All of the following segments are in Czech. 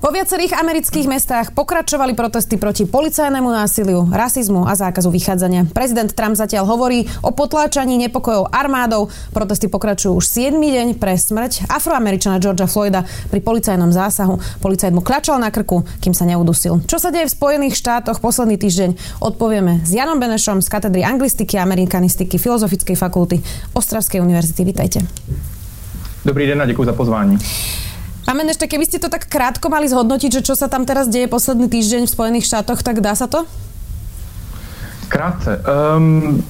Vo viacerých amerických mestách pokračovali protesty proti policajnému násiliu, rasizmu a zákazu vychádzania. Prezident Trump zatiaľ hovorí o potláčaní nepokojov armádou. Protesty pokračujú už 7. deň pre smrť afroameričana Georgia Floyda pri policajnom zásahu. Policajt mu klačal na krku, kým sa neudusil. Čo sa deje v Spojených štátoch posledný týždeň? Odpovieme s Janom Benešom z katedry anglistiky a amerikanistiky Filozofickej fakulty Ostravskej univerzity. Vítajte. Dobrý den a děkuji za pozvání. Pán ešte keby ste to tak krátko mali zhodnotiť, že čo sa tam teraz deje posledný týždeň v Spojených štátoch, tak dá sa to? Krátce. Um,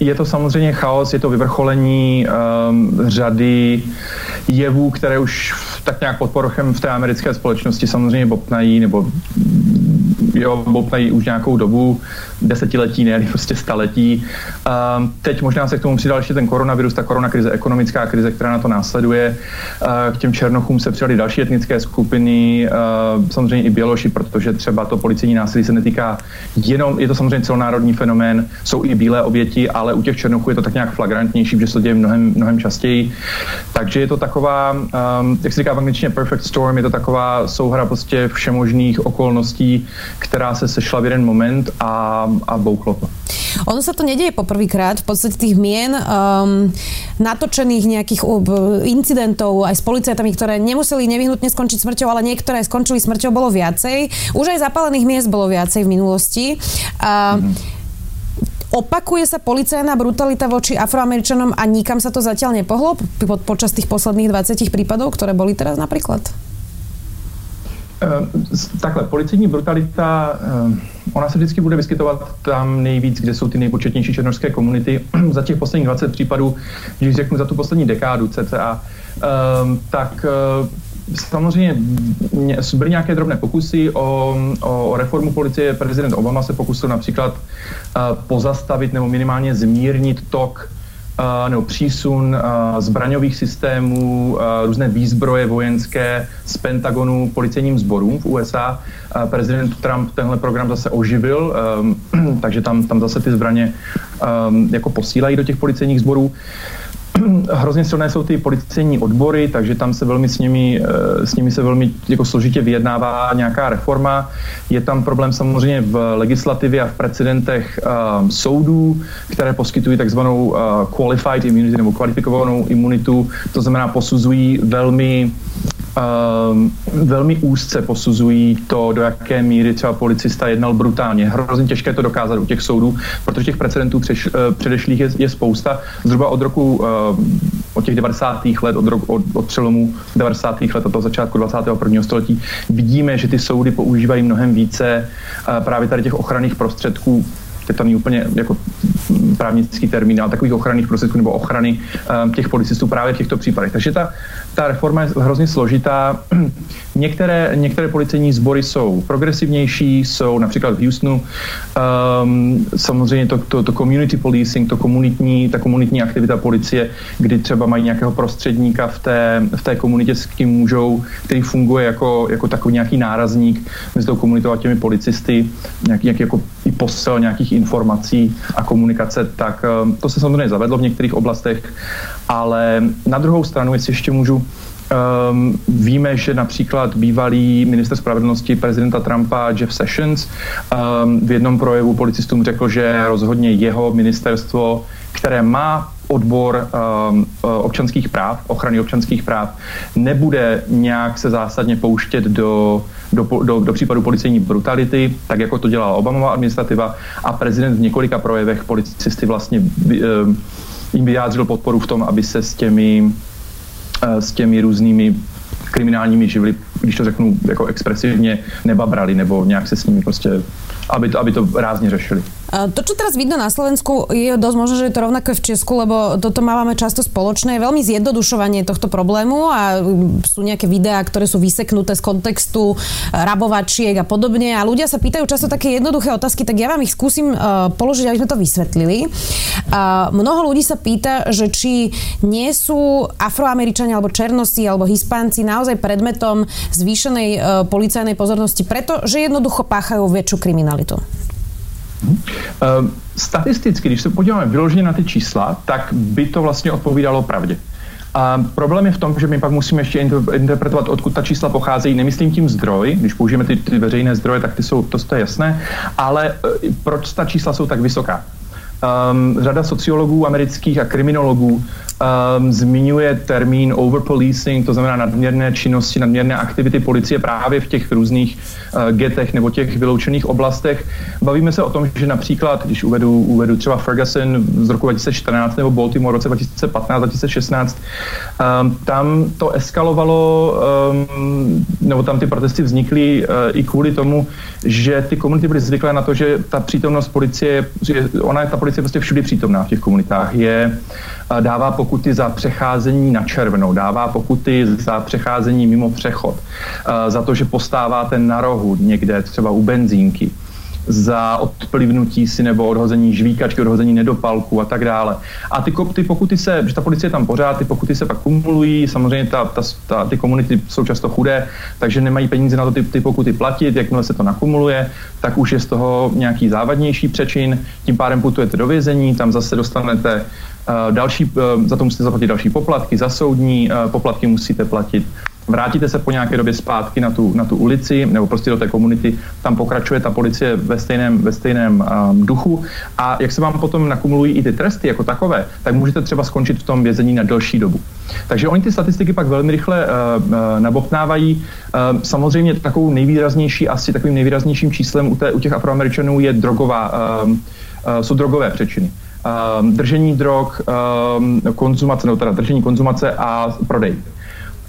je to samozřejmě chaos, je to vyvrcholení um, řady jevů, které už tak nějak pod porochem v té americké společnosti samozřejmě bobtnají nebo jo, bobtnají už nějakou dobu, desetiletí, ne, prostě staletí. Um, teď možná se k tomu přidal ještě ten koronavirus, ta koronakrize, ekonomická krize, která na to následuje. Uh, k těm černochům se přidali další etnické skupiny, uh, samozřejmě i běloši, protože třeba to policejní násilí se netýká jenom, je to samozřejmě celonárodní fenomén, jsou i bílé oběti, ale u těch černochů je to tak nějak flagrantnější, že se to děje mnohem, mnohem častěji. Takže je to taková, um, jak se říká v angličtině perfect storm, je to taková souhra prostě všemožných okolností, která se sešla v jeden moment a, a bouklo to. Ono sa to nedieje poprvýkrát. V podstate tých mien um, natočených nejakých uh, incidentov aj s policajtami, ktoré nemuseli nevyhnutne skončiť smrťou, ale niektoré skončili smrťou, bolo viacej. Už aj zapálených miest bolo viacej v minulosti. Uh, mm-hmm. Opakuje sa policajná brutalita voči afroameričanom a nikam sa to zatiaľ nepohlo po, počas tých posledných 20 prípadov, ktoré boli teraz napríklad? Ehm, takhle, policejní brutalita, ehm, ona se vždycky bude vyskytovat tam nejvíc, kde jsou ty nejpočetnější černožské komunity. za těch posledních 20 případů, když řeknu za tu poslední dekádu cca, ehm, tak Samozřejmě byly nějaké drobné pokusy o, o, o reformu policie. Prezident Obama se pokusil například pozastavit nebo minimálně zmírnit tok nebo přísun zbraňových systémů, různé výzbroje vojenské z Pentagonu policejním sborům v USA. Prezident Trump tenhle program zase oživil, takže tam, tam zase ty zbraně jako posílají do těch policejních sborů. hrozně silné jsou ty policejní odbory, takže tam se velmi s nimi, eh, s nimi se velmi jako složitě vyjednává nějaká reforma. Je tam problém samozřejmě v legislativě a v precedentech um, soudů, které poskytují takzvanou uh, qualified immunity nebo kvalifikovanou imunitu, to znamená posuzují velmi velmi úzce posuzují to, do jaké míry třeba policista jednal brutálně. Hrozně těžké to dokázat u těch soudů, protože těch precedentů přeš, uh, předešlých je, je spousta. Zhruba od roku, uh, od těch 90. let, od, roku, od, od přelomu 90. let a toho začátku 21. století, vidíme, že ty soudy používají mnohem více uh, právě tady těch ochranných prostředků je to úplně jako právnický ale takových ochranných prostředků nebo ochrany um, těch policistů právě v těchto případech. Takže ta, ta reforma je hrozně složitá. některé, některé policejní sbory jsou progresivnější, jsou například v Houstonu. Um, samozřejmě to, to, to community policing, to komunitní, ta komunitní aktivita policie, kdy třeba mají nějakého prostředníka v té, v té komunitě, s kým můžou, který funguje jako, jako takový nějaký nárazník mezi tou komunitou a těmi policisty, nějaký, nějaký jako posel nějakých informací a komunikace, tak um, to se samozřejmě zavedlo v některých oblastech, ale na druhou stranu, jestli ještě můžu, Um, víme, že například bývalý minister spravedlnosti prezidenta Trumpa Jeff Sessions um, v jednom projevu policistům řekl, že rozhodně jeho ministerstvo, které má odbor um, občanských práv, ochrany občanských práv, nebude nějak se zásadně pouštět do, do, do, do případu policejní brutality, tak jako to dělala Obamová administrativa a prezident v několika projevech policisty vlastně um, jim vyjádřil podporu v tom, aby se s těmi, uh, s těmi různými kriminálními živly, když to řeknu jako expresivně, nebabrali nebo nějak se s nimi prostě, aby to, aby to rázně řešili. To, čo teraz vidno na Slovensku, je dosť možno, že je to rovnaké v Česku, lebo toto máme často spoločné. Veľmi zjednodušovanie tohto problému a sú nejaké videá, ktoré sú vyseknuté z kontextu rabovačiek a podobne a ľudia sa pýtajú často také jednoduché otázky, tak ja vám ich skúsim položiť, aby sme to vysvetlili. Mnoho ľudí sa pýta, že či nie sú afroameričania alebo černosi alebo hispánci naozaj predmetom zvýšenej policajnej pozornosti, pretože jednoducho páchajú väčšiu kriminalitu. Ehm, statisticky, když se podíváme vyloženě na ty čísla, tak by to vlastně odpovídalo pravdě. A problém je v tom, že my pak musíme ještě interpretovat, odkud ta čísla pocházejí. Nemyslím tím zdroj, když použijeme ty, ty veřejné zdroje, tak ty jsou, to, to je jasné, ale e, proč ta čísla jsou tak vysoká? Um, řada sociologů amerických a kriminologů um, zmiňuje termín overpolicing, to znamená nadměrné činnosti, nadměrné aktivity policie právě v těch různých uh, getech nebo těch vyloučených oblastech. Bavíme se o tom, že například, když uvedu, uvedu třeba Ferguson z roku 2014 nebo Baltimore v roce 2015-2016, um, tam to eskalovalo, um, nebo tam ty protesty vznikly uh, i kvůli tomu, že ty komunity byly zvyklé na to, že ta přítomnost policie, že ona je ta policie prostě všude přítomná v těch komunitách, je dává pokuty za přecházení na červenou, dává pokuty za přecházení mimo přechod, za to, že postáváte na rohu někde třeba u benzínky, za odplivnutí si nebo odhození žvíkačky, odhození nedopalku a tak dále. A ty, ty pokuty se, že ta policie je tam pořád, ty pokuty se pak kumulují, samozřejmě ta, ta, ta, ty komunity jsou často chudé, takže nemají peníze na to ty, ty pokuty platit, jakmile se to nakumuluje, tak už je z toho nějaký závadnější přečin, tím pádem putujete do vězení, tam zase dostanete uh, další, uh, za to musíte zaplatit další poplatky, za soudní uh, poplatky musíte platit vrátíte se po nějaké době zpátky na tu, na tu ulici nebo prostě do té komunity, tam pokračuje ta policie ve stejném, ve stejném um, duchu a jak se vám potom nakumulují i ty tresty jako takové, tak můžete třeba skončit v tom vězení na delší dobu. Takže oni ty statistiky pak velmi rychle uh, uh, nabopnávají. Uh, samozřejmě takovou nejvýraznější, asi takovým nejvýraznějším číslem u, té, u těch afroameričanů je drogová, uh, uh, jsou drogové přečiny. Uh, držení drog, konzumace, nebo teda držení konzumace a prodej.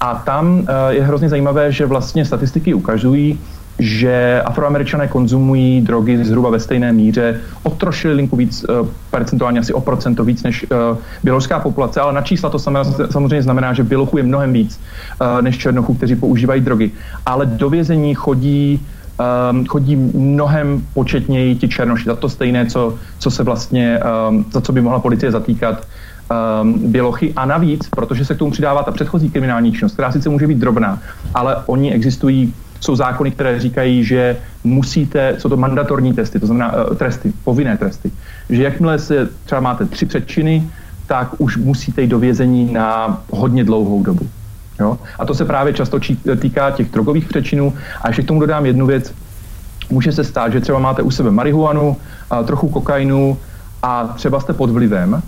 A tam eh, je hrozně zajímavé, že vlastně statistiky ukazují, že afroameričané konzumují drogy zhruba ve stejné míře, o troši linku víc, uh, percentuálně asi o procento víc než uh, běloruská populace, ale na čísla to samozřejmě znamená, že bělochů je mnohem víc než černochů, kteří používají drogy. Ale do vězení chodí um, chodí mnohem početněji ti černoši, za to stejné, co, co se vlastně, um, za co by mohla policie zatýkat um, bělochy a navíc, protože se k tomu přidává ta předchozí kriminální činnost, která sice může být drobná, ale oni existují jsou zákony, které říkají, že musíte, jsou to mandatorní testy, to znamená uh, tresty, povinné tresty, že jakmile se třeba máte tři předčiny, tak už musíte jít do vězení na hodně dlouhou dobu. Jo? A to se právě často či, týká těch drogových přečinů. A ještě k tomu dodám jednu věc. Může se stát, že třeba máte u sebe marihuanu, trochu kokainu a třeba jste pod vlivem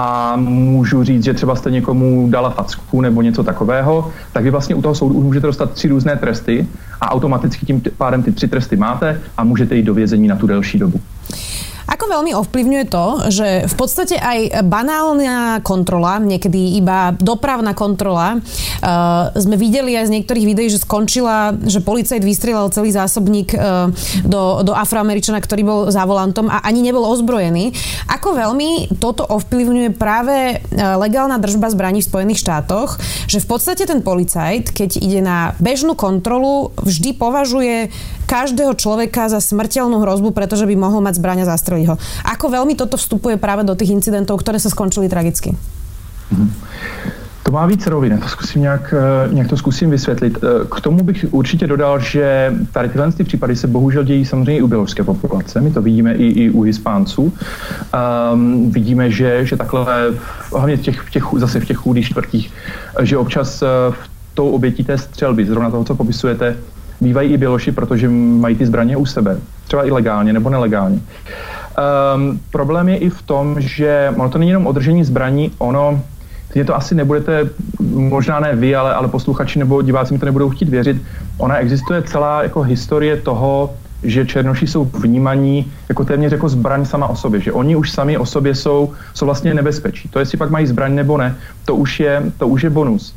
a můžu říct, že třeba jste někomu dala facku nebo něco takového, tak vy vlastně u toho soudu už můžete dostat tři různé tresty a automaticky tím pádem ty tři tresty máte a můžete jít do vězení na tu delší dobu. Ako veľmi ovplyvňuje to, že v podstate aj banálna kontrola, niekedy iba dopravná kontrola, uh, sme videli aj z niektorých videí, že skončila, že policajt vystrelal celý zásobník uh, do, do Afroameričana, ktorý bol za volantom a ani nebol ozbrojený. Ako veľmi toto ovplyvňuje práve uh, legálna držba zbraní v Spojených štátoch, že v podstate ten policajt, keď ide na bežnú kontrolu, vždy považuje každého človeka za smrteľnú hrozbu, pretože by mohol mať zbraň a zastreliť ho. Ako veľmi toto vstupuje práve do tých incidentov, ktoré sa skončili tragicky? Mhm. To má víc rovin, to zkusím nějak, eh, nějak to zkusím vysvětlit. Eh, k tomu bych určitě dodal, že tady tyhle ty případy se bohužel dějí samozřejmě i u běloruské populace, my to vidíme i, i u Hispánců. Um, vidíme, že, že takhle, hlavně v těch, v těch, zase v těch chudých čtvrtích, že občas v tou obětí té střelby, zrovna toho, co popisujete, bývají i Běloši, protože mají ty zbraně u sebe, třeba i legálně nebo nelegálně. Um, problém je i v tom, že ono to není jenom održení zbraní, ono Teď to asi nebudete, možná ne vy, ale, ale posluchači nebo diváci mi to nebudou chtít věřit. Ona existuje celá jako historie toho, že černoši jsou vnímaní jako téměř jako zbraň sama o sobě, že oni už sami o sobě jsou, jsou vlastně nebezpečí. To, jestli pak mají zbraň nebo ne, to už je, to už je bonus.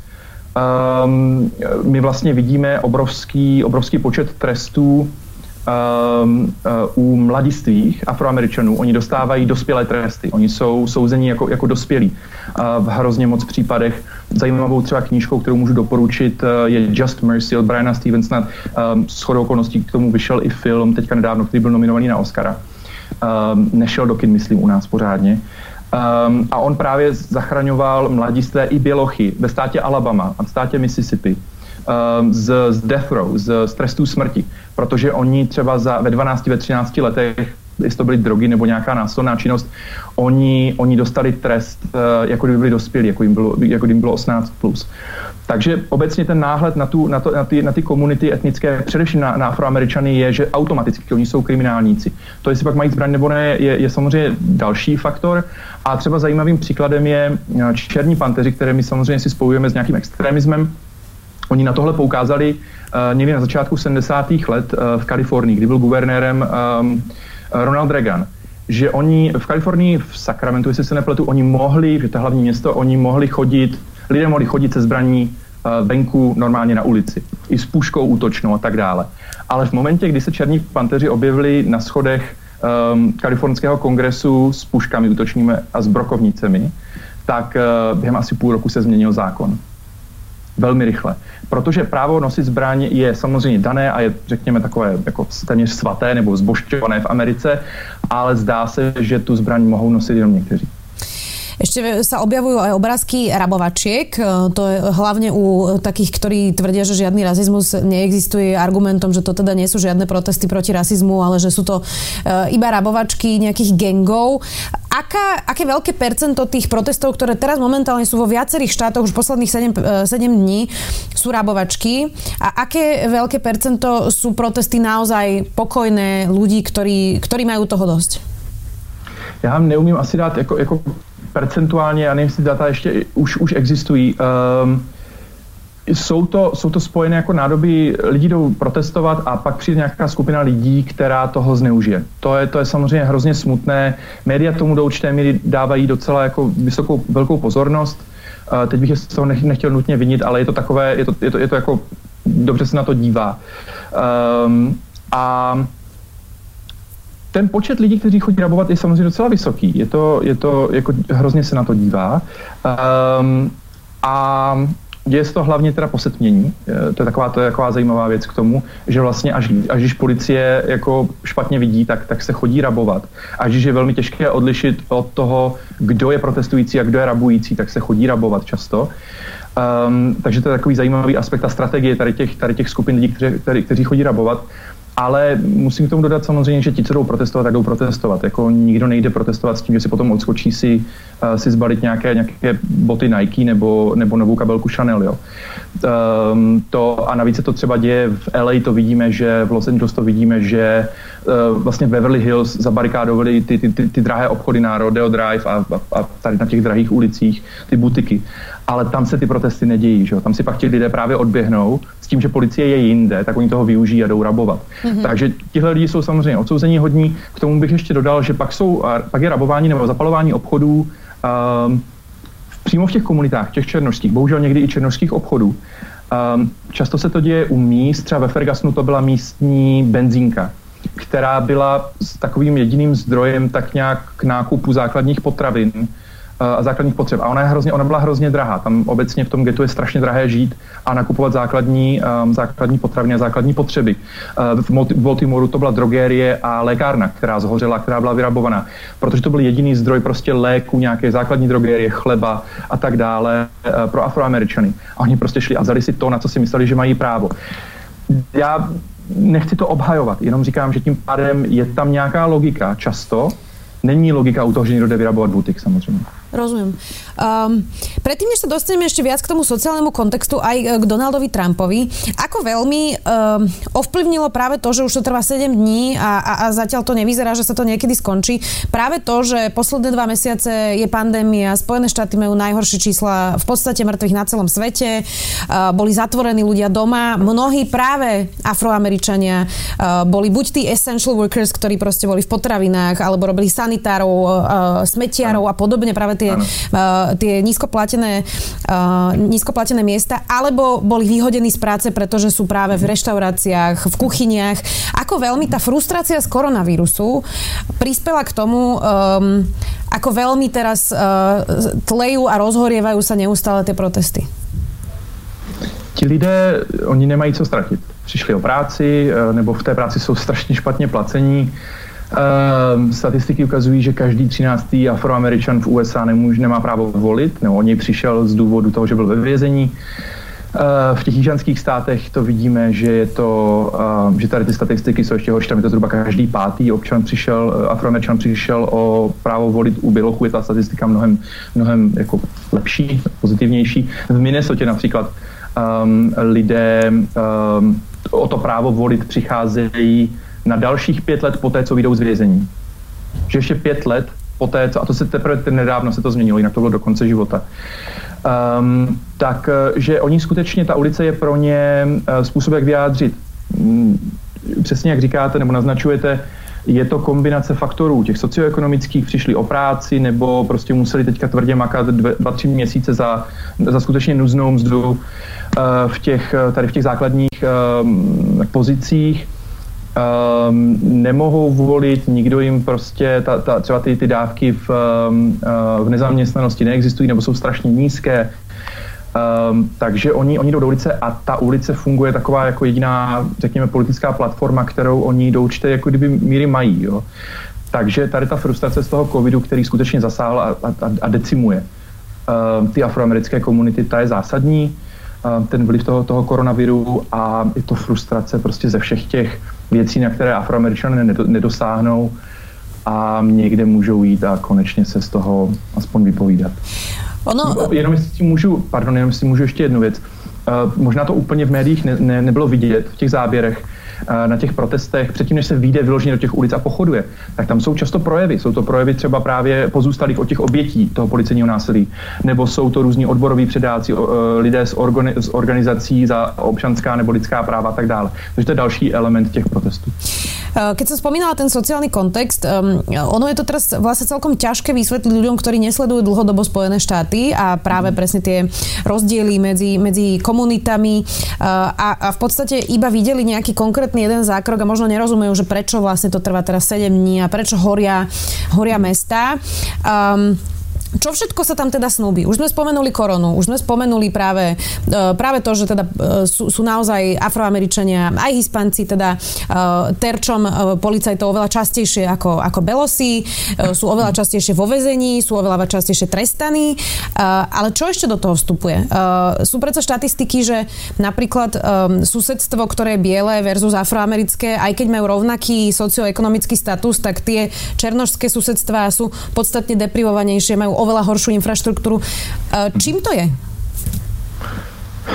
Um, my vlastně vidíme obrovský, obrovský počet trestů u mladistvých afroameričanů, oni dostávají dospělé tresty. Oni jsou souzení jako, jako dospělí. V hrozně moc případech zajímavou třeba knížkou, kterou můžu doporučit, uh, je Just Mercy od Briana Stevensona. Um, s chodou okolností k tomu vyšel i film teďka nedávno, který byl nominovaný na Oscara. Um, nešel do kin, myslím, u nás pořádně. Um, a on právě zachraňoval mladistvé i bělochy ve státě Alabama a v státě Mississippi z, z death row, z, z trestů smrti, protože oni třeba za, ve 12, ve 13 letech jestli to byly drogy nebo nějaká násilná činnost, oni, oni dostali trest, uh, jako kdyby byli dospělí, jako jim bylo, jako jim bylo 18+. Plus. Takže obecně ten náhled na, tu, na, to, na, ty, na ty komunity etnické, především na, na afroameričany, je, že automaticky oni jsou kriminálníci. To, jestli pak mají zbraň nebo ne, je, je samozřejmě další faktor. A třeba zajímavým příkladem je eh, černí panteři, které my samozřejmě si spojujeme s nějakým extremismem. Oni na tohle poukázali uh, někdy na začátku 70. let uh, v Kalifornii, kdy byl guvernérem um, Ronald Reagan že oni v Kalifornii, v Sacramentu, jestli se nepletu, oni mohli, že to hlavní město, oni mohli chodit, lidé mohli chodit se zbraní uh, venku normálně na ulici. I s puškou útočnou a tak dále. Ale v momentě, kdy se černí panteři objevili na schodech um, kalifornského kongresu s puškami útočnými a s brokovnicemi, tak uh, během asi půl roku se změnil zákon. Velmi rychle. Protože právo nosit zbraň je samozřejmě dané a je, řekněme, takové jako téměř svaté nebo zbošťované v Americe, ale zdá se, že tu zbraň mohou nosit jenom někteří. Ešte sa objavujú aj obrázky rabovačiek. E, to je hlavne u takých, ktorí tvrdia, že žiadny rasizmus neexistuje argumentom, že to teda nie sú žiadne protesty proti rasizmu, ale že sú to e, iba rabovačky nejakých gengov. Aká, aké veľké percento tých protestov, ktoré teraz momentálne sú vo viacerých štátoch už posledných 7, 7 e, dní, sú rabovačky a aké veľké percento sú protesty naozaj pokojné ľudí, ktorí, ktorí majú toho dosť? Já neumím asi dát jako, jako percentuálně, já nevím, jestli data ještě už, už existují, um, jsou to, jsou to spojené jako nádoby, lidi jdou protestovat a pak přijde nějaká skupina lidí, která toho zneužije. To je, to je samozřejmě hrozně smutné. Média tomu do určité míry dávají docela jako vysokou, velkou pozornost. Uh, teď bych je z toho nechtěl nutně vinit, ale je to takové, je to, je to, je to jako, dobře se na to dívá. Um, a ten počet lidí, kteří chodí rabovat, je samozřejmě docela vysoký. Je to, je to jako hrozně se na to dívá. Um, a Děje se to hlavně teda posetmění. To je taková, to je taková zajímavá věc k tomu, že vlastně až, až když policie jako špatně vidí, tak, tak se chodí rabovat. A když je velmi těžké odlišit od toho, kdo je protestující a kdo je rabující, tak se chodí rabovat často. Um, takže to je takový zajímavý aspekt a strategie tady těch, tady těch skupin lidí, kteří, kteří chodí rabovat. Ale musím k tomu dodat samozřejmě, že ti, co jdou protestovat, tak jdou protestovat. Jako nikdo nejde protestovat s tím, že si potom odskočí si, uh, si zbalit nějaké, nějaké boty Nike nebo, nebo novou kabelku Chanel. Jo. Um, to, a navíc se to třeba děje v LA, to vidíme, že v Los Angeles to vidíme, že uh, vlastně Beverly Hills zabarikádovali ty, ty, ty, ty drahé obchody na Rodeo Drive a, a, a tady na těch drahých ulicích, ty butiky ale tam se ty protesty nedějí. Že? Tam si pak ti lidé právě odběhnou s tím, že policie je jinde, tak oni toho využijí a jdou rabovat. Mm-hmm. Takže tihle lidi jsou samozřejmě odsouzení hodní. K tomu bych ještě dodal, že pak, jsou, pak je rabování nebo zapalování obchodů um, přímo v těch komunitách, těch černožských, bohužel někdy i černožských obchodů. Um, často se to děje u míst, třeba ve Fergasnu to byla místní benzínka, která byla s takovým jediným zdrojem tak nějak k nákupu základních potravin a základních potřeb. A ona, je hrozně, ona byla hrozně drahá. Tam obecně v tom getu je strašně drahé žít a nakupovat základní, um, základní potraviny a základní potřeby. Uh, v Baltimoreu to byla drogérie a lékárna, která zhořela, která byla vyrabovaná, protože to byl jediný zdroj prostě léku, nějaké základní drogérie, chleba a tak dále uh, pro afroameričany. A oni prostě šli a vzali si to, na co si mysleli, že mají právo. Já nechci to obhajovat, jenom říkám, že tím pádem je tam nějaká logika často, není logika u toho, že někdo jde vyrabovat butik samozřejmě. Rozumiem. Um, predtým, než sa dostaneme ešte viac k tomu sociálnemu kontextu aj e, k Donaldovi Trumpovi, ako veľmi um, ovplyvnilo práve to, že už to trvá 7 dní a, a, a zatiaľ to nevyzerá, že sa to niekedy skončí, práve to, že posledné dva mesiace je pandémia, Spojené štáty majú najhoršie čísla v podstate mŕtvych na celom svete, uh, boli zatvorení ľudia doma, mnohí práve afroameričania uh, boli buď tí essential workers, ktorí proste boli v potravinách, alebo robili sanitárov, uh, smetiarov a podobne, práve tie, uh, tie nízkoplatené, uh, nízkoplatené miesta, alebo boli vyhodení z práce, pretože sú práve v reštauráciách, v kuchyniach. Ako veľmi tá frustrácia z koronavírusu prispela k tomu, um, ako veľmi teraz uh, tlejú a rozhorievajú sa neustále tie protesty? Ti lidé, oni nemají co ztratit. Přišli o práci, nebo v té práci jsou strašně špatně placení. Uh, statistiky ukazují, že každý 13. afroameričan v USA nemůže, nemá právo volit, nebo on něj přišel z důvodu toho, že byl ve vězení. Uh, v těch jižanských státech to vidíme, že je to, uh, že tady ty statistiky jsou ještě horší, tam je to zhruba každý pátý občan přišel, afroameričan přišel o právo volit u bělochů, je ta statistika mnohem, mnohem jako lepší, pozitivnější. V Minnesota například um, lidé um, o to právo volit přicházejí na dalších pět let poté, co vyjdou z vězení. Že ještě pět let poté, co, a to se teprve nedávno se to změnilo, jinak to bylo do konce života. Um, tak, eh, že oni skutečně, ta ulice je pro ně uh, způsob, jak vyjádřit. Um, přesně jak říkáte nebo naznačujete, je to kombinace faktorů. Těch socioekonomických přišli o práci nebo prostě museli teďka tvrdě makat dvě, dva, tři měsíce za, za skutečně nuznou mzdu uh, v těch, tady v těch základních uh, pozicích um, nemohou volit, nikdo jim prostě, ta, ta, třeba ty, ty dávky v, um, uh, v nezaměstnanosti neexistují nebo jsou strašně nízké. Um, takže oni, oni jdou do ulice a ta ulice funguje taková jako jediná, řekněme, politická platforma, kterou oni do určité jako kdyby míry mají. Jo. Takže tady ta frustrace z toho covidu, který skutečně zasáhl a, a, a decimuje um, ty afroamerické komunity, ta je zásadní. Um, ten vliv toho, toho koronaviru a je to frustrace prostě ze všech těch věcí, na které afroameričané nedosáhnou a někde můžou jít a konečně se z toho aspoň vypovídat. Ono... Jenom jestli můžu, pardon, jenom jestli můžu ještě jednu věc. Uh, možná to úplně v médiích ne, ne, nebylo vidět v těch záběrech, na těch protestech, předtím, než se vyjde vyloženě do těch ulic a pochoduje, tak tam jsou často projevy. Jsou to projevy třeba právě pozůstalých od těch obětí toho policejního násilí, nebo jsou to různí odboroví předáci, eh, lidé z, organi- z organizací za občanská nebo lidská práva a tak dále. Takže to je další element těch protestů. Eh, keď som spomínala ten sociálny kontext, um, ono je to teraz vlastne celkom ťažké vysvetliť ľuďom, ktorí nesledujú dlhodobo Spojené štáty a práve mm. presne tie rozdiely medzi, medzi komunitami uh, a, a v podstate iba videli nejaký konkrétny jeden zákrok a možno nerozumejú, že prečo vlastne to trvá teraz 7 dní a prečo horia, horia mesta. Um, čo všetko sa tam teda snúbi? Už sme spomenuli koronu, už sme spomenuli práve, e, práve to, že teda e, sú, sú naozaj afroameričania, aj hispanci teda e, terčom policajtov oveľa častejšie ako, ako belosi, sú oveľa častejšie vo vezení, sú oveľa častejšie trestaní, ale čo ešte do toho vstupuje? Sú predsa štatistiky, že napríklad susedstvo, ktoré je biele versus afroamerické, aj keď majú rovnaký socioekonomický status, tak tie černožské susedstvá sú podstatne deprivovanejšie, majú oveľa horšiu infraštruktúru. Eh, čím to je?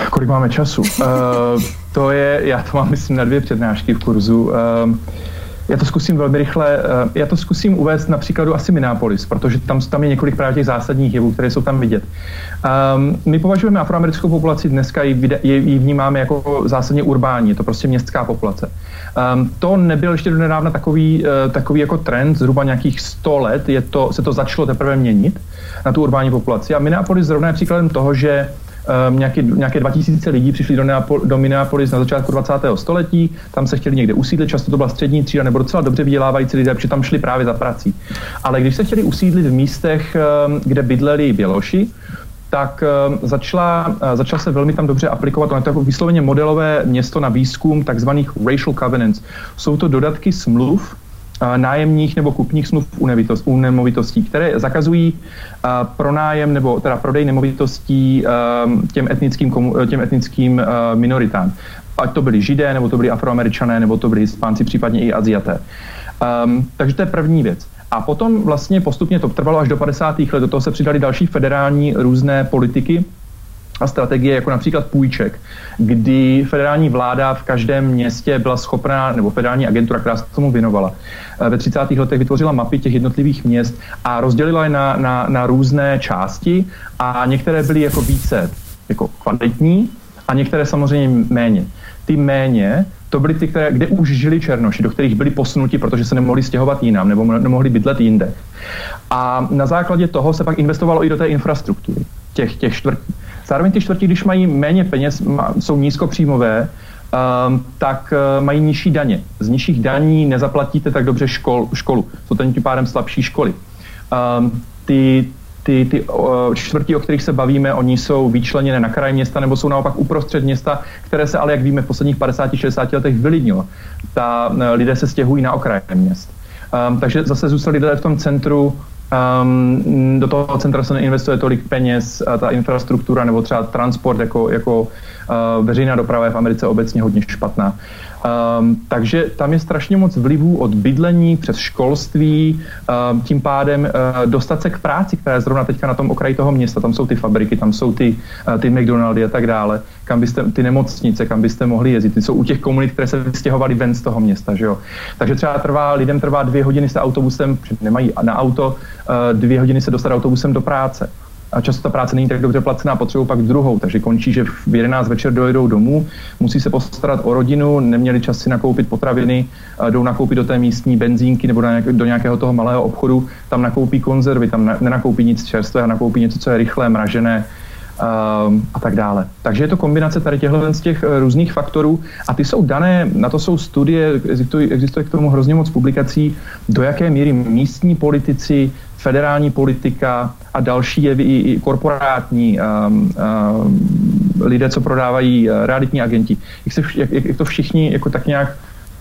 Kolik máme času? uh, to je, já to mám myslím na dvě přednášky v kurzu. Uh, já to zkusím velmi rychle. Uh, já to zkusím uvést na příkladu asi Minneapolis, protože tam, tam je několik právě těch zásadních jevů, které jsou tam vidět. Um, my považujeme afroamerickou populaci dneska, ji, ji vnímáme jako zásadně urbání, je to prostě městská populace. Um, to nebyl ještě do nedávna takový, uh, takový jako trend, zhruba nějakých 100 let je to, se to začalo teprve měnit na tu urbání populaci. A Minneapolis zrovna je příkladem toho, že um, nějaké, nějaké 2000 lidí přišli do, Neapol, do Minneapolis na začátku 20. století, tam se chtěli někde usídlit, často to byla střední třída nebo docela dobře vydělávající lidé, protože tam šli právě za prací. Ale když se chtěli usídlit v místech, um, kde bydleli Běloši, tak uh, začala, uh, začala se velmi tam dobře aplikovat. Ono je to jako vysloveně modelové město na výzkum takzvaných racial covenants. Jsou to dodatky smluv, nájemních nebo kupních smluv u, u nemovitostí, které zakazují pronájem nebo teda prodej nemovitostí těm etnickým, těm etnickým minoritám. Ať to byli židé, nebo to byli afroameričané, nebo to byli hispánci, případně i Aziaté. Um, takže to je první věc. A potom vlastně postupně to trvalo až do 50. let, do toho se přidali další federální různé politiky, a strategie, jako například půjček, kdy federální vláda v každém městě byla schopná, nebo federální agentura, která se tomu věnovala, eh, ve 30. letech vytvořila mapy těch jednotlivých měst a rozdělila je na, na, na různé části a některé byly jako více jako kvalitní a některé samozřejmě méně. Ty méně to byly ty, které, kde už žili černoši, do kterých byli posunuti, protože se nemohli stěhovat jinam nebo nemohli bydlet jinde. A na základě toho se pak investovalo i do té infrastruktury těch, těch čtvrtí. Zároveň ty čtvrtí, když mají méně peněz, jsou nízkopříjmové, um, tak uh, mají nižší daně. Z nižších daní nezaplatíte tak dobře škol, školu. Jsou to tím pádem slabší školy. Um, ty, ty, ty uh, čtvrtí, o kterých se bavíme, oni jsou vyčleněné na kraj města nebo jsou naopak uprostřed města, které se ale, jak víme, v posledních 50-60 letech vylidnilo. Ta, uh, lidé se stěhují na okraje měst. Um, takže zase zůstali lidé v tom centru Um, do toho centra se neinvestuje tolik peněz, a ta infrastruktura nebo třeba transport jako, jako uh, veřejná doprava je v Americe obecně hodně špatná. Um, takže tam je strašně moc vlivů od bydlení přes školství, um, tím pádem uh, dostat se k práci, která je zrovna teďka na tom okraji toho města. Tam jsou ty fabriky, tam jsou ty, uh, ty McDonaldy a tak dále, kam byste, ty nemocnice, kam byste mohli jezdit. Ty jsou u těch komunit, které se vystěhovaly ven z toho města. Že jo? Takže třeba trvá, lidem trvá dvě hodiny se autobusem, nemají na auto, uh, dvě hodiny se dostat autobusem do práce a často ta práce není tak dobře placená, potřebují pak druhou, takže končí, že v 11 večer dojedou domů, musí se postarat o rodinu, neměli čas si nakoupit potraviny, jdou nakoupit do té místní benzínky nebo do nějakého toho malého obchodu, tam nakoupí konzervy, tam nenakoupí nic čerstvé, nakoupí něco, co je rychlé, mražené, a tak dále. Takže je to kombinace tady těchto z těch uh, různých faktorů a ty jsou dané, na to jsou studie, existuje, existuje k tomu hrozně moc publikací, do jaké míry místní politici federální politika a další jevy i, i korporátní um, um, lidé, co prodávají uh, realitní agenti, jak, se, jak, jak to všichni jako tak nějak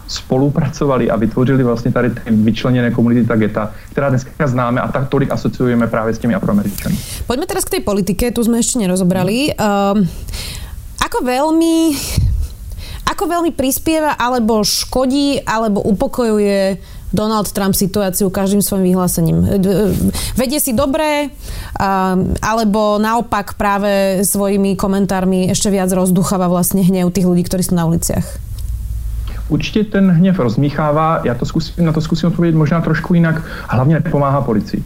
spolupracovali a vytvořili vlastně tady ty vyčleněné komunity, ta geta, která dneska známe a tak tolik asociujeme právě s těmi afroameričany. Pojďme teraz k té politike, tu jsme ještě nerozobrali. Um, ako veľmi ako veľmi prispieva alebo škodí alebo upokojuje Donald Trump situáciu každým svojim vyhlásením. E, vedie si dobré, alebo naopak práve svojimi komentármi ešte viac rozducháva vlastne hnev tých ľudí, ktorí sú na uliciach? Určitě ten hněv rozmíchává, já to zkusím, na to zkusím odpovědět možná trošku jinak, hlavně nepomáhá policii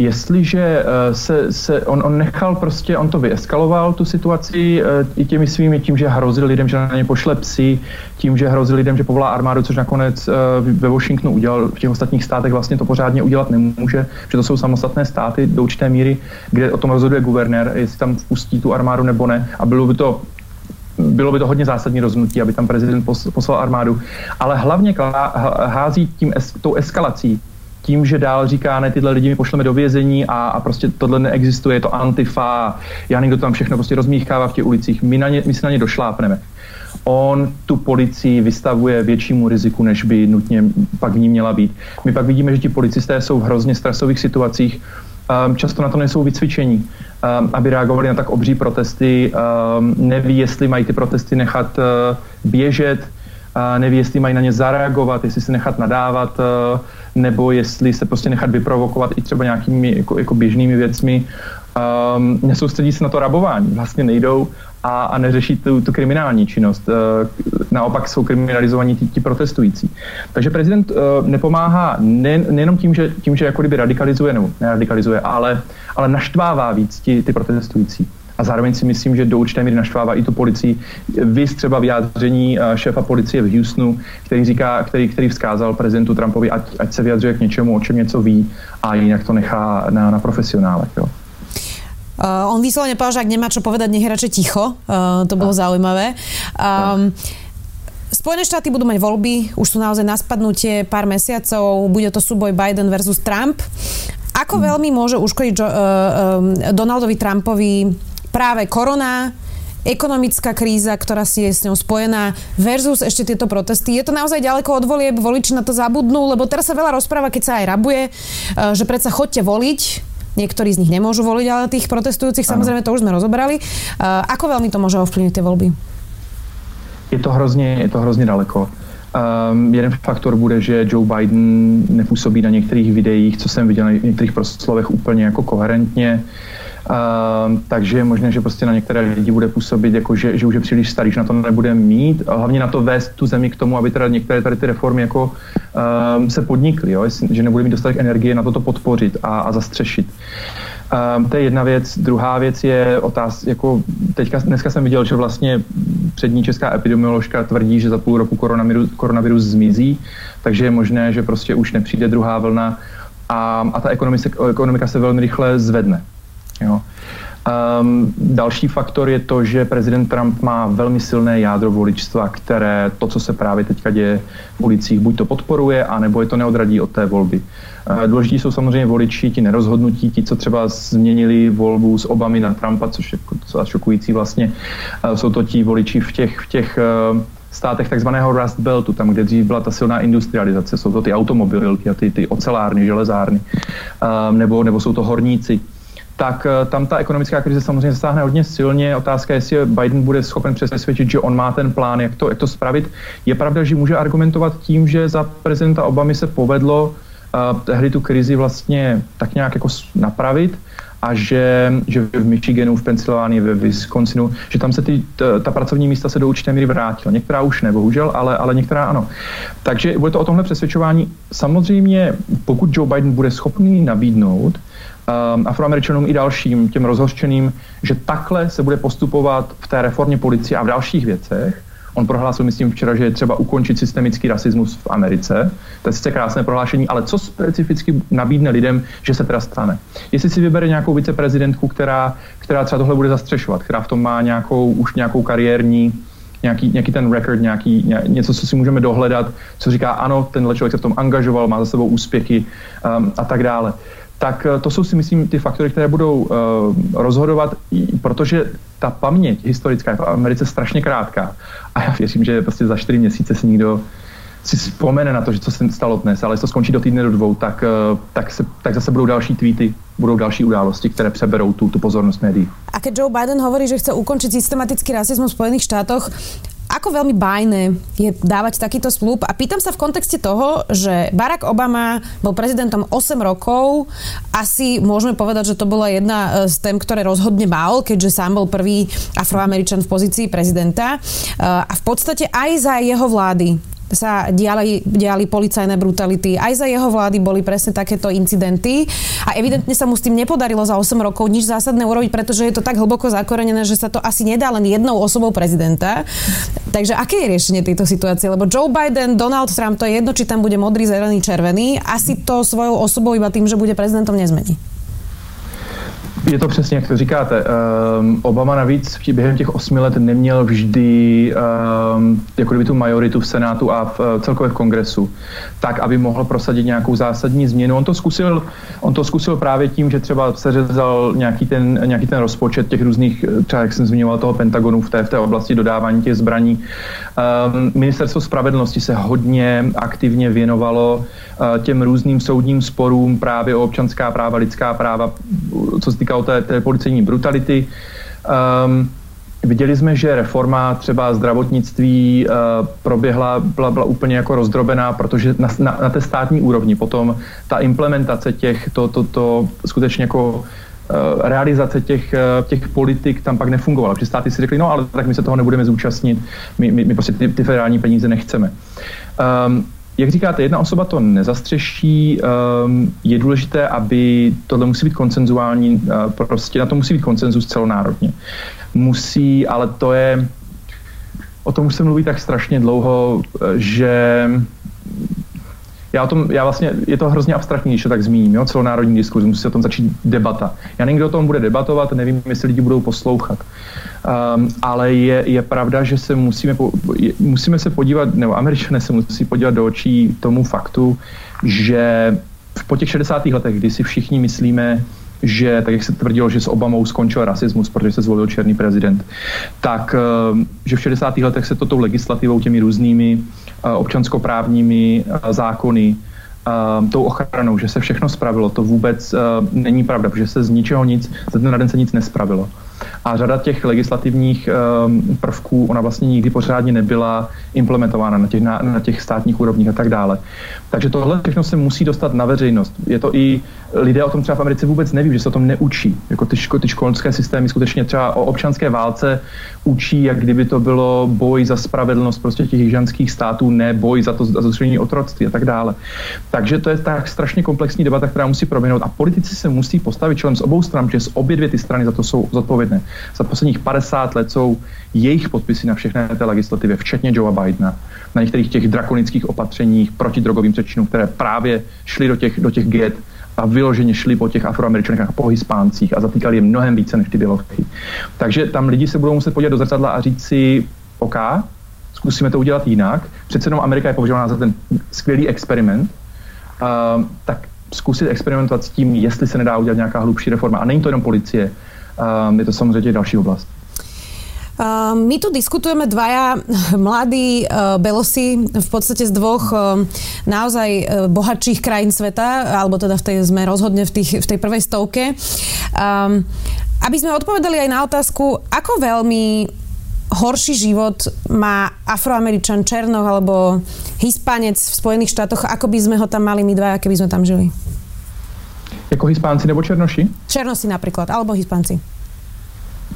jestliže eh, se, se on, on nechal prostě, on to vyeskaloval, tu situaci eh, i těmi svými, tím, že hrozil lidem, že na ně pošle psy, tím, že hrozil lidem, že povolá armádu, což nakonec eh, ve Washingtonu udělal, v těch ostatních státech vlastně to pořádně udělat nemůže, že to jsou samostatné státy do určité míry, kde o tom rozhoduje guvernér, jestli tam vpustí tu armádu nebo ne. A bylo by to bylo by to hodně zásadní rozhodnutí, aby tam prezident poslal armádu, ale hlavně hází tím tou eskalací tím, že dál říká, ne, tyhle lidi my pošleme do vězení a, a prostě tohle neexistuje, je to antifa, já někdo tam všechno prostě rozmíchává v těch ulicích, my, na ně, my si na ně došlápneme. On tu policii vystavuje většímu riziku, než by nutně pak v ní měla být. My pak vidíme, že ti policisté jsou v hrozně stresových situacích, um, často na to nejsou vycvičení, aby reagovali na tak obří protesty, um, neví, jestli mají ty protesty nechat uh, běžet, neví, jestli mají na ně zareagovat, jestli se nechat nadávat, uh, nebo jestli se prostě nechat vyprovokovat i třeba nějakými jako, jako běžnými věcmi. Um, nesoustředí se na to rabování, vlastně nejdou a, a neřeší tu, tu kriminální činnost. Uh, naopak jsou kriminalizovaní ti, ti protestující. Takže prezident uh, nepomáhá ne, nejenom tím, že, tím, že jako kdyby radikalizuje, nebo neradikalizuje, ale, ale naštvává víc ti, ty protestující a zároveň si myslím, že do určité míry naštvává i tu policii. Vy třeba vyjádření eh, šéfa policie v Houstonu, který říká, který, který vzkázal prezidentu Trumpovi, ať, ať se vyjadřuje k něčemu, o čem něco ví a jinak to nechá na, na profesionálech. Jo. Uh, on výslovne povedal, že ak nemá čo povedať, nech je radšej ticho. Uh, to bolo zaujímavé. Um, Spojené štáty budú mať voľby, už sú naozaj na spadnutie pár mesiacov, bude to súboj Biden versus Trump. Ako hmm. veľmi môže uškodiť uh, uh, Donaldovi Trumpovi práve korona, ekonomická kríza, ktorá si je s ňou spojená versus ešte tieto protesty. Je to naozaj ďaleko od volieb, voliči na to zabudnú, lebo teraz sa veľa rozpráva, keď sa aj rabuje, e, že predsa chodte voliť, niektorí z nich nemôžu voliť, ale tých protestujúcich ano. samozrejme to už sme rozobrali. Ako veľmi to môže ovplyvniť tie voľby? Je to hrozně, je to hrozně daleko. Um, jeden faktor bude, že Joe Biden nepůsobí na některých videích, co jsem viděl na některých proslovech úplně jako koherentně. Uh, takže je možné, že prostě na některé lidi bude působit, jako že, že už je příliš starý, že na to nebude mít. A hlavně na to vést tu zemi k tomu, aby teda některé tady ty reformy jako uh, se podnikly, jo? že nebude mít dostatek energie na toto podpořit a, a zastřešit. Um, to je jedna věc. Druhá věc je otáz, jako teďka, dneska jsem viděl, že vlastně přední česká epidemioložka tvrdí, že za půl roku koronavirus, koronavirus zmizí, takže je možné, že prostě už nepřijde druhá vlna a, a ta ekonomika, ekonomika se velmi rychle zvedne. Jo. Um, další faktor je to, že prezident Trump má velmi silné jádro voličstva, které to, co se právě teďka děje v ulicích, buď to podporuje, anebo je to neodradí od té volby. Uh, důležití jsou samozřejmě voliči, ti nerozhodnutí, ti, co třeba změnili volbu z Obamy na Trumpa, což je docela šokující vlastně. Uh, jsou to ti voliči v těch, v těch uh, státech takzvaného Rust Beltu, tam, kde dřív byla ta silná industrializace. Jsou to ty automobilky a ty, ty ocelárny, železárny, um, nebo, nebo jsou to horníci tak eh, tam ta ekonomická krize samozřejmě zasáhne hodně silně. Otázka je, jestli Biden bude schopen přesvědčit, že on má ten plán, jak to, jak to spravit. Je pravda, že může argumentovat tím, že za prezidenta Obamy se povedlo uh, tehdy tu krizi vlastně tak nějak jako napravit a že, že v Michiganu, v Pensylvánii, ve Wisconsinu, že tam se ty, ta, ta pracovní místa se do určité míry vrátila. Některá už ne, bohužel, ale, ale některá ano. Takže bude to o tomhle přesvědčování. Samozřejmě, pokud Joe Biden bude schopný nabídnout afroameričanům i dalším, těm rozhořčeným, že takhle se bude postupovat v té reformě policie a v dalších věcech. On prohlásil, myslím, včera, že je třeba ukončit systemický rasismus v Americe. To je sice krásné prohlášení, ale co specificky nabídne lidem, že se teda stane? Jestli si vybere nějakou viceprezidentku, která, která třeba tohle bude zastřešovat, která v tom má nějakou, už nějakou kariérní, nějaký, nějaký ten record, nějaký, ně, něco, co si můžeme dohledat, co říká, ano, tenhle člověk se v tom angažoval, má za sebou úspěchy um, a tak dále tak eh, to jsou si myslím ty faktory, které budou uh, rozhodovat, protože ta paměť historická je v Americe strašně krátká. A já věřím, že prostě za čtyři měsíce si nikdo si vzpomene na to, že co se stalo dnes, ale jestli to skončí do týdne do dvou, tak, uh, tak, se, tak zase budou další tweety, budou další události, které přeberou tu, tu pozornost médií. A keď Joe Biden hovorí, že chce ukončiť systematický rasizmus v Spojených štátoch, ako veľmi bajné je dávať takýto slúb? A pýtam sa v kontexte toho, že Barack Obama bol prezidentom 8 rokov. Asi môžeme povedať, že to bola jedna z tém, ktoré rozhodne mal, keďže sám bol prvý afroameričan v pozícii prezidenta. A v podstate aj za jeho vlády sa diali, diali policajné brutality. Aj za jeho vlády boli presne takéto incidenty a evidentne sa mu s tým nepodarilo za 8 rokov nič zásadné urobiť, pretože je to tak hlboko zakorenené, že sa to asi nedá len jednou osobou prezidenta. Takže aké je riešenie tejto situácie? Lebo Joe Biden, Donald Trump, to je jedno, či tam bude modrý, zelený, červený, asi to svojou osobou iba tým, že bude prezidentom nezmení. Je to přesně, jak to říkáte. Um, Obama navíc během těch osmi let neměl vždy um, jako kdyby tu majoritu v Senátu a v, celkově v kongresu, tak, aby mohl prosadit nějakou zásadní změnu. On to zkusil, on to zkusil právě tím, že třeba seřezal nějaký ten, nějaký ten rozpočet těch různých, třeba jak jsem zmiňoval, toho Pentagonu v té, v té oblasti dodávání těch zbraní. Um, Ministerstvo spravedlnosti se hodně aktivně věnovalo uh, těm různým soudním sporům právě o občanská práva, lidská práva, co se týká o té, té policejní brutality. Um, Viděli jsme, že reforma třeba zdravotnictví uh, proběhla, byla, byla úplně jako rozdrobená, protože na, na, na té státní úrovni potom ta implementace těch, to, to, to skutečně jako uh, realizace těch, uh, těch politik tam pak nefungovala. Protože státy si řekli, no ale tak my se toho nebudeme zúčastnit, my, my, my prostě ty, ty federální peníze nechceme. Um, jak říkáte, jedna osoba to nezastřeší. Um, je důležité, aby tohle musí být koncenzuální, uh, prostě na to musí být koncenzus celonárodně. Musí, ale to je, o tom už se mluví tak strašně dlouho, že já, tom, já vlastně, je to hrozně abstraktní, když to tak zmíním, jo, celonárodní diskuzi, musí se o tom začít debata. Já nevím, kdo o tom bude debatovat, nevím, jestli lidi budou poslouchat. Um, ale je, je pravda, že se musíme, po, musíme se podívat, nebo američané se musí podívat do očí tomu faktu, že po těch 60. letech, kdy si všichni myslíme, že, tak jak se tvrdilo, že s Obamou skončil rasismus, protože se zvolil černý prezident, tak ehm, že v 60. letech se to tou legislativou, těmi různými občanskoprávními zákony, tou ochranou, že se všechno spravilo, to vůbec není pravda, protože se z ničeho nic, ze dne na den se nic nespravilo. A řada těch legislativních um, prvků, ona vlastně nikdy pořádně nebyla implementována na těch, na, na těch státních úrovních a tak dále. Takže tohle všechno se musí dostat na veřejnost. Je to i, lidé o tom třeba v Americe vůbec neví, že se o tom neučí. Jako ty, ško, ty školské systémy skutečně třeba o občanské válce učí, jak kdyby to bylo boj za spravedlnost prostě těch jižanských států, ne boj za to za zrušení otroctví a tak dále. Takže to je tak strašně komplexní debata, která musí proběhnout a politici se musí postavit čelem z obou stran, že z obě dvě ty strany za to jsou zodpovědné. Za posledních 50 let jsou jejich podpisy na všechny té legislativě, včetně Joea Bidena, na některých těch drakonických opatřeních proti drogovým přečinům, které právě šly do těch, do těch get a vyloženě šli po těch afroameričanech a po hispáncích a zatýkali je mnohem více než ty bělochy. Takže tam lidi se budou muset podívat do zrcadla a říct si, OK, zkusíme to udělat jinak. Přece jenom Amerika je považována za ten skvělý experiment, uh, tak zkusit experimentovat s tím, jestli se nedá udělat nějaká hlubší reforma. A není to jenom policie, je to samozřejmě další oblast. My tu diskutujeme dvaja mladí belosi v podstate z dvoch naozaj bohatších krajín sveta, alebo teda v tej, sme rozhodne v, tých, v tej prvej stovke. Aby sme odpovedali aj na otázku, ako veľmi horší život má afroameričan, černoch alebo hispanec v Spojených štátoch, ako by sme ho tam mali my dvaja, keby sme tam žili? Jako hispánci nebo černoši? Černosi napríklad, alebo hispanci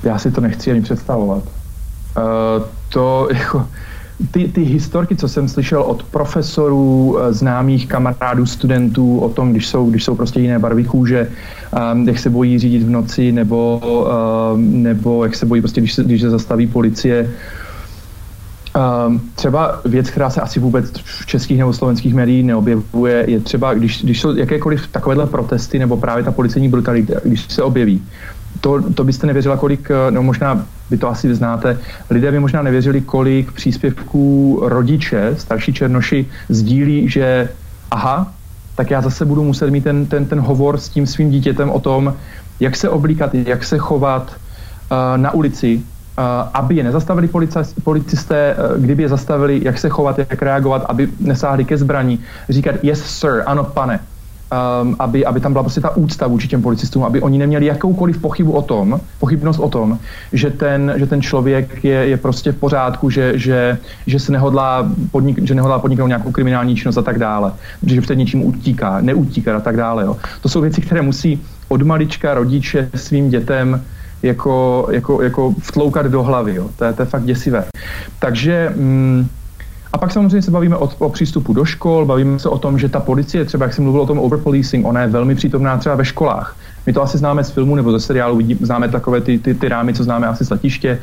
já si to nechci ani představovat. Uh, to jako, ty, ty historky, co jsem slyšel od profesorů, eh, známých kamarádů, studentů o tom, když jsou, když jsou prostě jiné barvy kůže, um, jak se bojí řídit v noci, nebo, um, nebo jak se bojí prostě, když se, když se zastaví policie. Um, třeba věc, která se asi vůbec v českých nebo slovenských médiích neobjevuje, je třeba, když, když jsou jakékoliv takovéhle protesty nebo právě ta policejní brutalita, když se objeví, to, to byste nevěřila, kolik, eh, no možná vy to asi znáte, lidé by možná nevěřili, kolik příspěvků rodiče, starší černoši, sdílí, že aha, tak já zase budu muset mít ten, ten, ten hovor s tím svým dítětem o tom, jak se oblíkat, jak se chovat uh, na ulici, aby je nezastavili policisté, uh, kdyby je zastavili, jak se chovat, jak reagovat, aby nesáhli ke zbraní, říkat yes sir, ano pane, um, aby, aby tam byla prostě ta úcta vůči těm policistům, aby oni neměli jakoukoliv pochybu o tom, pochybnost o tom, že ten, že ten člověk je, je prostě v pořádku, že, že, že se nehodlá, podnik, že nehodlá podniknout nějakou kriminální činnost a tak dále, že před něčím utíká, neutíká a tak dále. Jo. To jsou věci, které musí od malička rodiče svým dětem jako, jako, jako vtloukat do hlavy. Jo. To, je, to je fakt děsivé. Takže mm, a pak samozřejmě se bavíme o, o přístupu do škol, bavíme se o tom, že ta policie, třeba jak jsem mluvil o tom overpolicing, ona je velmi přítomná třeba ve školách. My to asi známe z filmu nebo ze seriálu, vidí, známe takové ty, ty, ty rámy, co známe asi z letiště.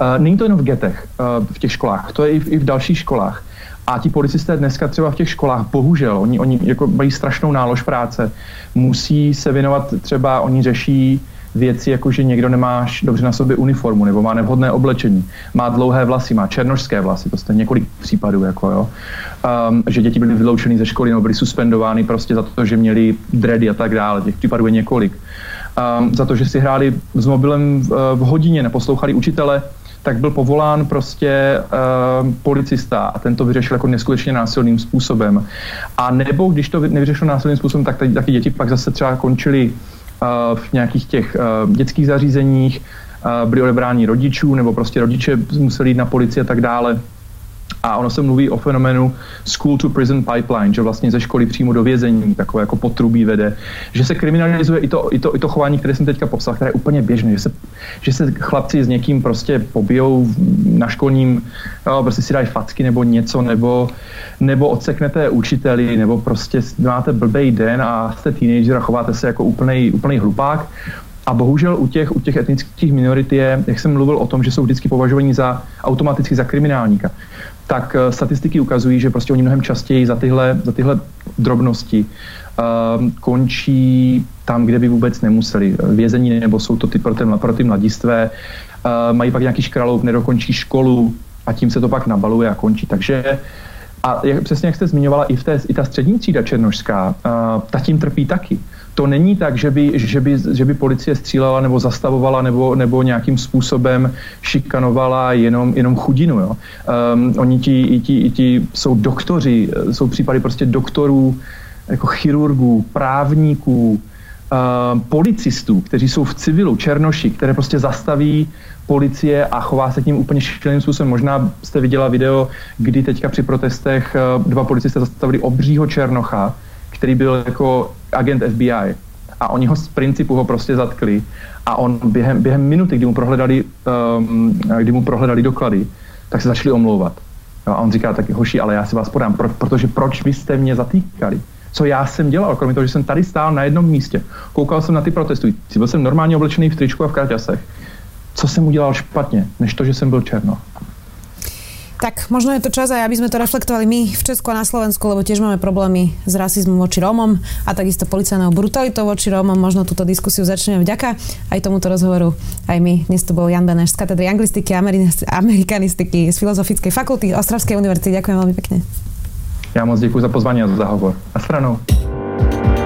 Uh, není to jenom v getech, uh, v těch školách, to je i v, i v dalších školách. A ti policisté dneska třeba v těch školách, bohužel, oni, oni jako mají strašnou nálož práce, musí se věnovat třeba, oni řeší věci, jako že někdo nemá dobře na sobě uniformu nebo má nevhodné oblečení, má dlouhé vlasy, má černožské vlasy, to je několik případů, jako jo. Um, že děti byly vyloučeny ze školy nebo byly suspendovány prostě za to, že měli dready a tak dále. Těch případů je několik. Um, za to, že si hráli s mobilem v, v hodině, neposlouchali učitele, tak byl povolán prostě uh, policista a ten to vyřešil jako neskutečně násilným způsobem. A nebo když to nevyřešil násilným způsobem, tak taky děti pak zase třeba končili v nějakých těch dětských zařízeních, byli odebráni rodičů, nebo prostě rodiče museli jít na policii a tak dále. A ono se mluví o fenoménu school to prison pipeline, že vlastně ze školy přímo do vězení, takové jako potrubí vede, že se kriminalizuje i to, i to, i to chování, které jsem teďka popsal, které je úplně běžné, že se, že se chlapci s někým prostě pobijou na školním, no, prostě si dají facky nebo něco, nebo, nebo odseknete učiteli, nebo prostě máte blbej den a jste teenager a chováte se jako úplný hlupák. A bohužel u těch, u těch etnických minorit je, jak jsem mluvil o tom, že jsou vždycky považovaní za automaticky za kriminálníka tak eh, statistiky ukazují, že prostě oni mnohem častěji za tyhle, za tyhle drobnosti uh, končí tam, kde by vůbec nemuseli. Vězení nebo jsou to ty pro, ty, pro ty mladistvé, uh, mají pak nějaký škraloup, nedokončí školu a tím se to pak nabaluje a končí. Takže a jak, přesně jak jste zmiňovala, i, v té, i ta střední třída černožská, uh, ta tím trpí taky to není tak, že by, že by, že by policie střílela nebo zastavovala nebo, nebo nějakým způsobem šikanovala jenom, jenom chudinu. Jo. Um, oni ti, ti, ti jsou doktoři, jsou případy prostě doktorů, jako chirurgů, právníků, policistů, kteří jsou v civilu, černoši, které prostě zastaví policie a chová se k ním úplně šíleným způsobem. Možná jste viděla video, kdy teďka při protestech uh, dva policisté zastavili obřího černocha, který byl jako agent FBI. A oni ho z principu ho prostě zatkli a on během, během minuty, kdy mu prohledali, um, kdy mu prohledali doklady, tak se začali omlouvat. Jo, a on říká taky, hoši, ale já si vás podám, pro, protože proč vy jste mě zatýkali? Co já jsem dělal, kromě toho, že jsem tady stál na jednom místě, koukal jsem na ty protestující, byl jsem normálně oblečený v tričku a v kraťasech. Co jsem udělal špatně, než to, že jsem byl černo? Tak možno je to čas aj, aby sme to reflektovali my v Česku a na Slovensku, lebo tiež máme problémy s rasizmom voči Rómom a takisto policajnou brutalitou voči Rómom. Možno túto diskusiu začneme vďaka aj tomuto rozhovoru. Aj my. Dnes to bol Jan Beneš z katedry anglistiky a amerikanistiky z Filozofickej fakulty Ostravskej univerzity. Ďakujem veľmi pekne. Ja moc ďakujem za pozvanie a za hovor. A stranou.